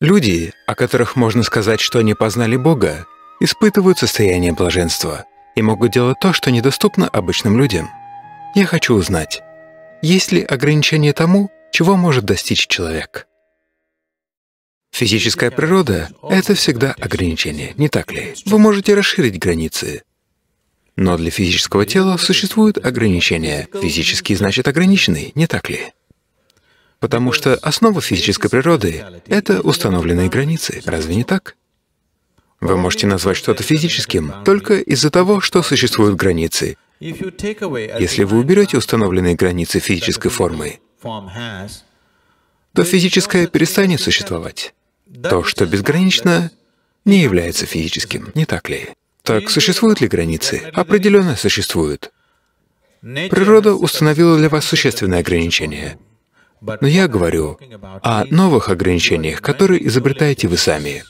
Люди, о которых можно сказать, что они познали Бога, испытывают состояние блаженства и могут делать то, что недоступно обычным людям. Я хочу узнать, есть ли ограничение тому, чего может достичь человек? Физическая природа — это всегда ограничение, не так ли? Вы можете расширить границы. Но для физического тела существуют ограничения. Физический значит ограниченный, не так ли? Потому что основа физической природы — это установленные границы, разве не так? Вы можете назвать что-то физическим только из-за того, что существуют границы. Если вы уберете установленные границы физической формы, то физическое перестанет существовать. То, что безгранично, не является физическим, не так ли? Так существуют ли границы? Определенно существуют. Природа установила для вас существенные ограничения. Но я говорю о новых ограничениях, которые изобретаете вы сами.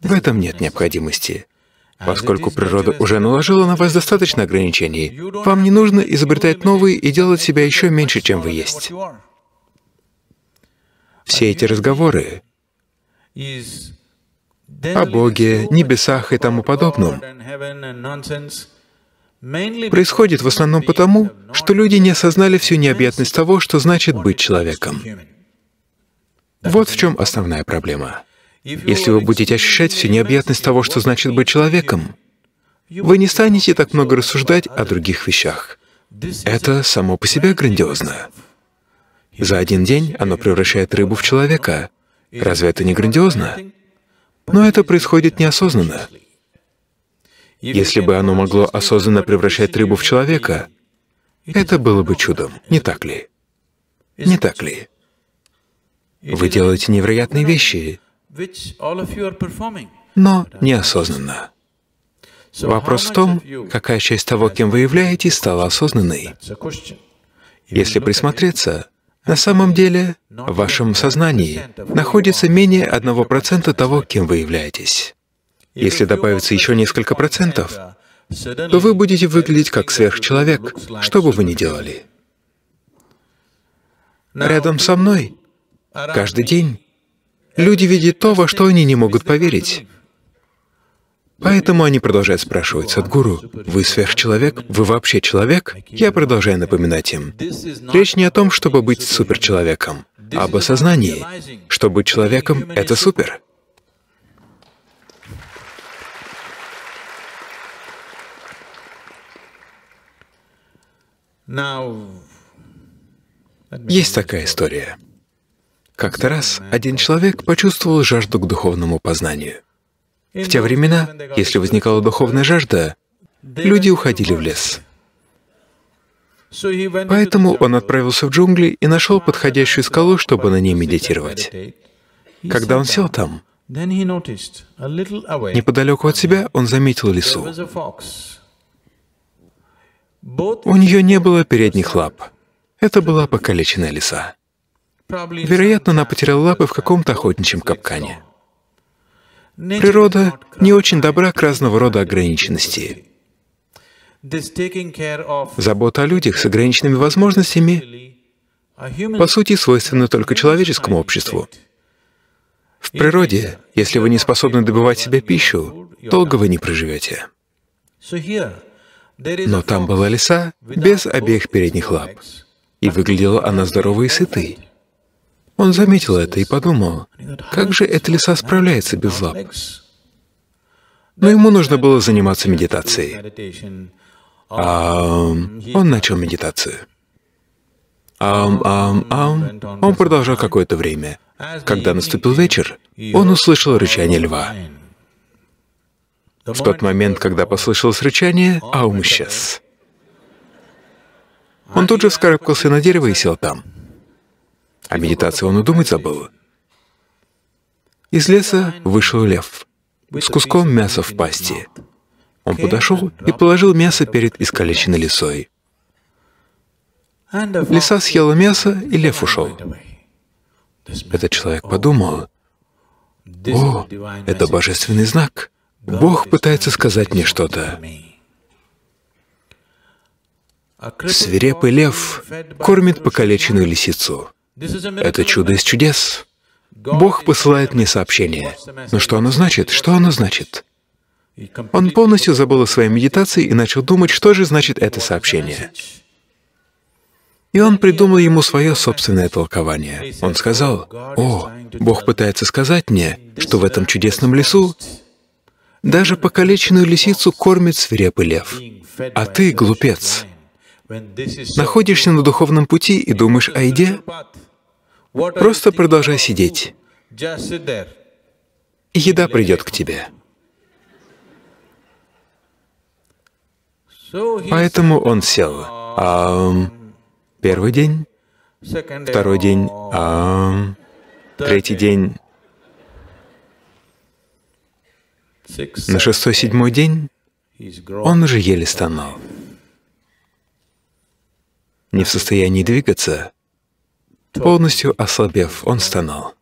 В этом нет необходимости. Поскольку природа уже наложила на вас достаточно ограничений, вам не нужно изобретать новые и делать себя еще меньше, чем вы есть. Все эти разговоры о Боге, небесах и тому подобном происходит в основном потому, что люди не осознали всю необъятность того, что значит быть человеком. Вот в чем основная проблема. Если вы будете ощущать всю необъятность того, что значит быть человеком, вы не станете так много рассуждать о других вещах. Это само по себе грандиозно. За один день оно превращает рыбу в человека. Разве это не грандиозно? Но это происходит неосознанно. Если бы оно могло осознанно превращать рыбу в человека, это было бы чудом, не так ли? Не так ли? Вы делаете невероятные вещи, но неосознанно. Вопрос в том, какая часть того, кем вы являетесь, стала осознанной. Если присмотреться, на самом деле в вашем сознании находится менее одного процента того, кем вы являетесь. Если добавится еще несколько процентов, то вы будете выглядеть как сверхчеловек, что бы вы ни делали. Рядом со мной каждый день люди видят то, во что они не могут поверить. Поэтому они продолжают спрашивать, «Садгуру, вы сверхчеловек? Вы вообще человек?» Я продолжаю напоминать им. Речь не о том, чтобы быть суперчеловеком, а об осознании, что быть человеком — это супер. Есть такая история. Как-то раз один человек почувствовал жажду к духовному познанию. В те времена, если возникала духовная жажда, люди уходили в лес. Поэтому он отправился в джунгли и нашел подходящую скалу, чтобы на ней медитировать. Когда он сел там, неподалеку от себя он заметил лису. У нее не было передних лап. Это была покалеченная лиса. Вероятно, она потеряла лапы в каком-то охотничьем капкане. Природа не очень добра к разного рода ограниченности. Забота о людях с ограниченными возможностями по сути свойственна только человеческому обществу. В природе, если вы не способны добывать себе пищу, долго вы не проживете. Но там была лиса без обеих передних лап, и выглядела она здоровой и сытой. Он заметил это и подумал, как же эта лиса справляется без лап? Но ему нужно было заниматься медитацией. Ам, он начал медитацию. Ам, ам, ам. Он продолжал какое-то время. Когда наступил вечер, он услышал рычание льва. В тот момент, когда послышалось рычание, Аум исчез. Он тут же вскарабкался на дерево и сел там. О медитации он и думать забыл. Из леса вышел лев с куском мяса в пасти. Он подошел и положил мясо перед искалеченной лисой. Лиса съела мясо, и лев ушел. Этот человек подумал, «О, это божественный знак. Бог пытается сказать мне что-то. Свирепый лев кормит покалеченную лисицу. Это чудо из чудес. Бог посылает мне сообщение. Но что оно значит? Что оно значит? Он полностью забыл о своей медитации и начал думать, что же значит это сообщение. И он придумал ему свое собственное толкование. Он сказал, «О, Бог пытается сказать мне, что в этом чудесном лесу даже покалеченную лисицу кормит свирепый лев. А ты, глупец, находишься на духовном пути и думаешь о еде? Просто продолжай сидеть. Еда придет к тебе. Поэтому он сел. А первый день, второй день, а третий день. На шестой-седьмой день он уже еле стонал. Не в состоянии двигаться, полностью ослабев, он стонал.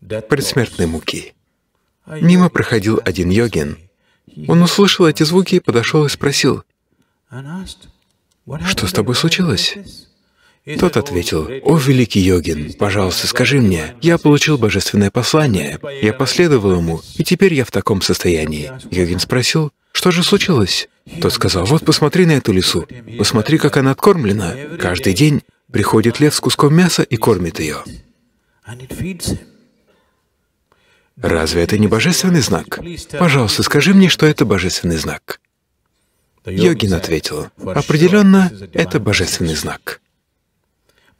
Предсмертной муки. Мимо проходил один йогин — он услышал эти звуки и подошел и спросил, «Что с тобой случилось?» Тот ответил, «О, великий йогин, пожалуйста, скажи мне, я получил божественное послание, я последовал ему, и теперь я в таком состоянии». Йогин спросил, «Что же случилось?» Тот сказал, «Вот посмотри на эту лису, посмотри, как она откормлена. Каждый день приходит лев с куском мяса и кормит ее». Разве это не божественный знак? Пожалуйста, скажи мне, что это божественный знак. Йогин ответил, определенно, это божественный знак.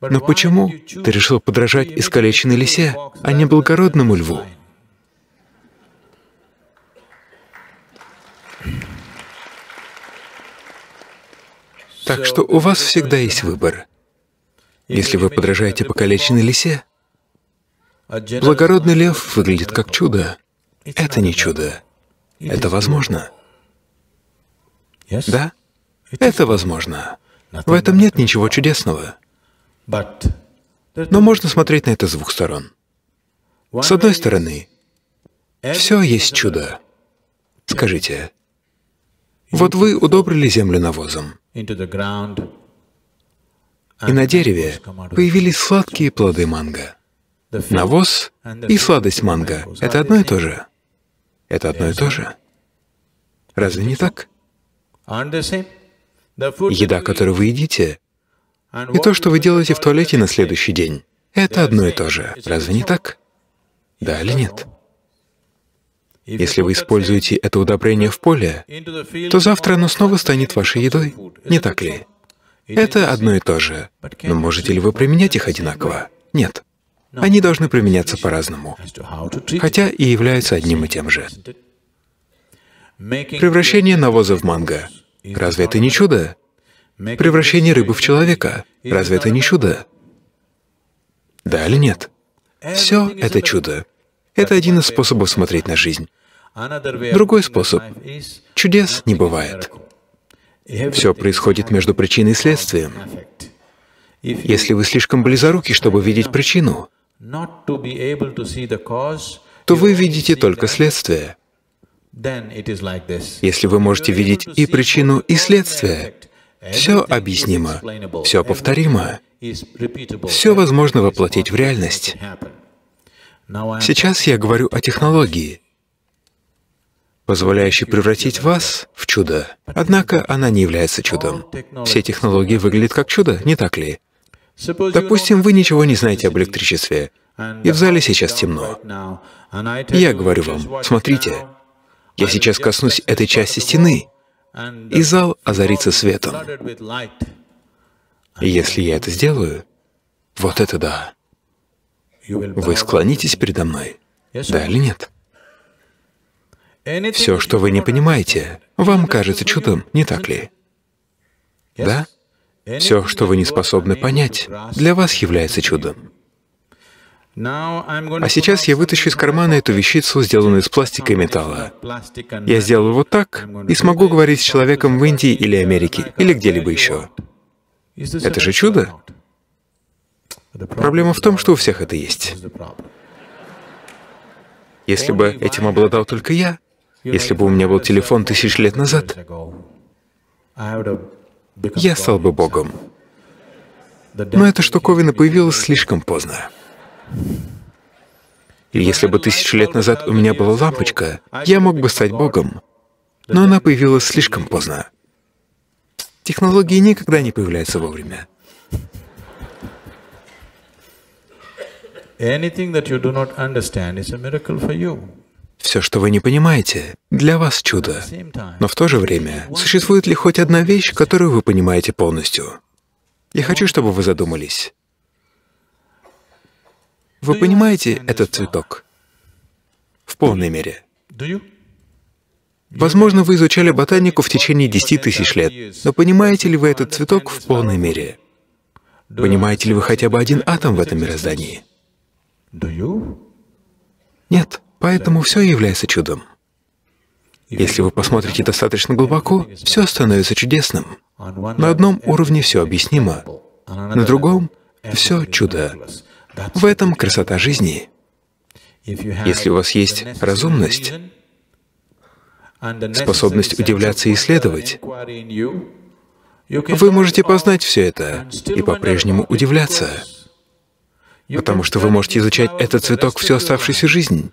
Но почему ты решил подражать искалеченной лисе, а не благородному льву? Так что у вас всегда есть выбор. Если вы подражаете покалеченной лисе, Благородный лев выглядит как чудо. Это не чудо. Это возможно. Да? Это возможно. В этом нет ничего чудесного. Но можно смотреть на это с двух сторон. С одной стороны, все есть чудо. Скажите, вот вы удобрили землю навозом, и на дереве появились сладкие плоды манго. Навоз и сладость манго — это одно и то же. Это одно и то же. Разве не так? Еда, которую вы едите, и то, что вы делаете в туалете на следующий день, это одно и то же. Разве не так? Да или нет? Если вы используете это удобрение в поле, то завтра оно снова станет вашей едой, не так ли? Это одно и то же. Но можете ли вы применять их одинаково? Нет. Они должны применяться по-разному, хотя и являются одним и тем же. Превращение навоза в манго — разве это не чудо? Превращение рыбы в человека — разве это не чудо? Да или нет? Все это чудо. Это один из способов смотреть на жизнь. Другой способ — чудес не бывает. Все происходит между причиной и следствием. Если вы слишком близоруки, чтобы видеть причину, то вы видите только следствие. Если вы можете видеть и причину, и следствие, все объяснимо, все повторимо, все возможно воплотить в реальность. Сейчас я говорю о технологии, позволяющей превратить вас в чудо. Однако она не является чудом. Все технологии выглядят как чудо, не так ли? Допустим, вы ничего не знаете об электричестве, и в зале сейчас темно. я говорю вам, смотрите, я сейчас коснусь этой части стены, и зал озарится светом. Если я это сделаю, вот это да. Вы склонитесь передо мной, да или нет? Все, что вы не понимаете, вам кажется чудом, не так ли? Да? Все, что вы не способны понять, для вас является чудом. А сейчас я вытащу из кармана эту вещицу, сделанную из пластика и металла. Я сделаю вот так и смогу говорить с человеком в Индии или Америке, или где-либо еще. Это же чудо? Проблема в том, что у всех это есть. Если бы этим обладал только я, если бы у меня был телефон тысяч лет назад, я стал бы Богом. Но эта штуковина появилась слишком поздно. Если бы тысячу лет назад у меня была лампочка, я мог бы стать Богом, но она появилась слишком поздно. Технологии никогда не появляются вовремя. Все, что вы не понимаете, для вас чудо. Но в то же время, существует ли хоть одна вещь, которую вы понимаете полностью? Я хочу, чтобы вы задумались. Вы понимаете этот цветок? В полной мере. Возможно, вы изучали ботанику в течение десяти тысяч лет, но понимаете ли вы этот цветок в полной мере? Понимаете ли вы хотя бы один атом в этом мироздании? Нет, поэтому все является чудом. Если вы посмотрите достаточно глубоко, все становится чудесным. На одном уровне все объяснимо, на другом — все чудо. В этом красота жизни. Если у вас есть разумность, способность удивляться и исследовать, вы можете познать все это и по-прежнему удивляться, потому что вы можете изучать этот цветок всю оставшуюся жизнь,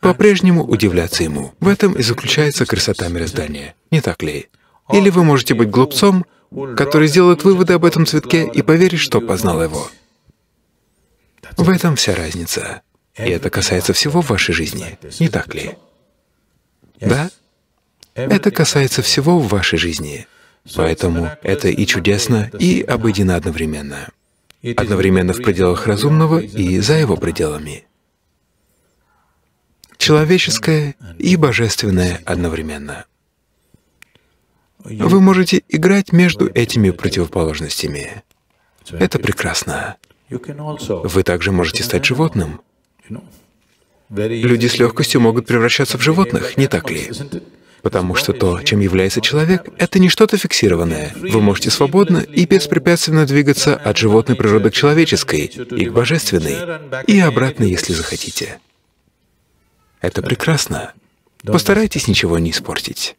по-прежнему удивляться ему. В этом и заключается красота мироздания, не так ли? Или вы можете быть глупцом, который сделает выводы об этом цветке и поверит, что познал его. В этом вся разница. И это касается всего в вашей жизни, не так ли? Да? Это касается всего в вашей жизни. Поэтому это и чудесно, и обыденно одновременно. Одновременно в пределах разумного и за его пределами. Человеческое и божественное одновременно. Вы можете играть между этими противоположностями. Это прекрасно. Вы также можете стать животным. Люди с легкостью могут превращаться в животных, не так ли? Потому что то, чем является человек, это не что-то фиксированное. Вы можете свободно и беспрепятственно двигаться от животной природы к человеческой и к божественной, и обратно, если захотите. Это прекрасно. Постарайтесь ничего не испортить.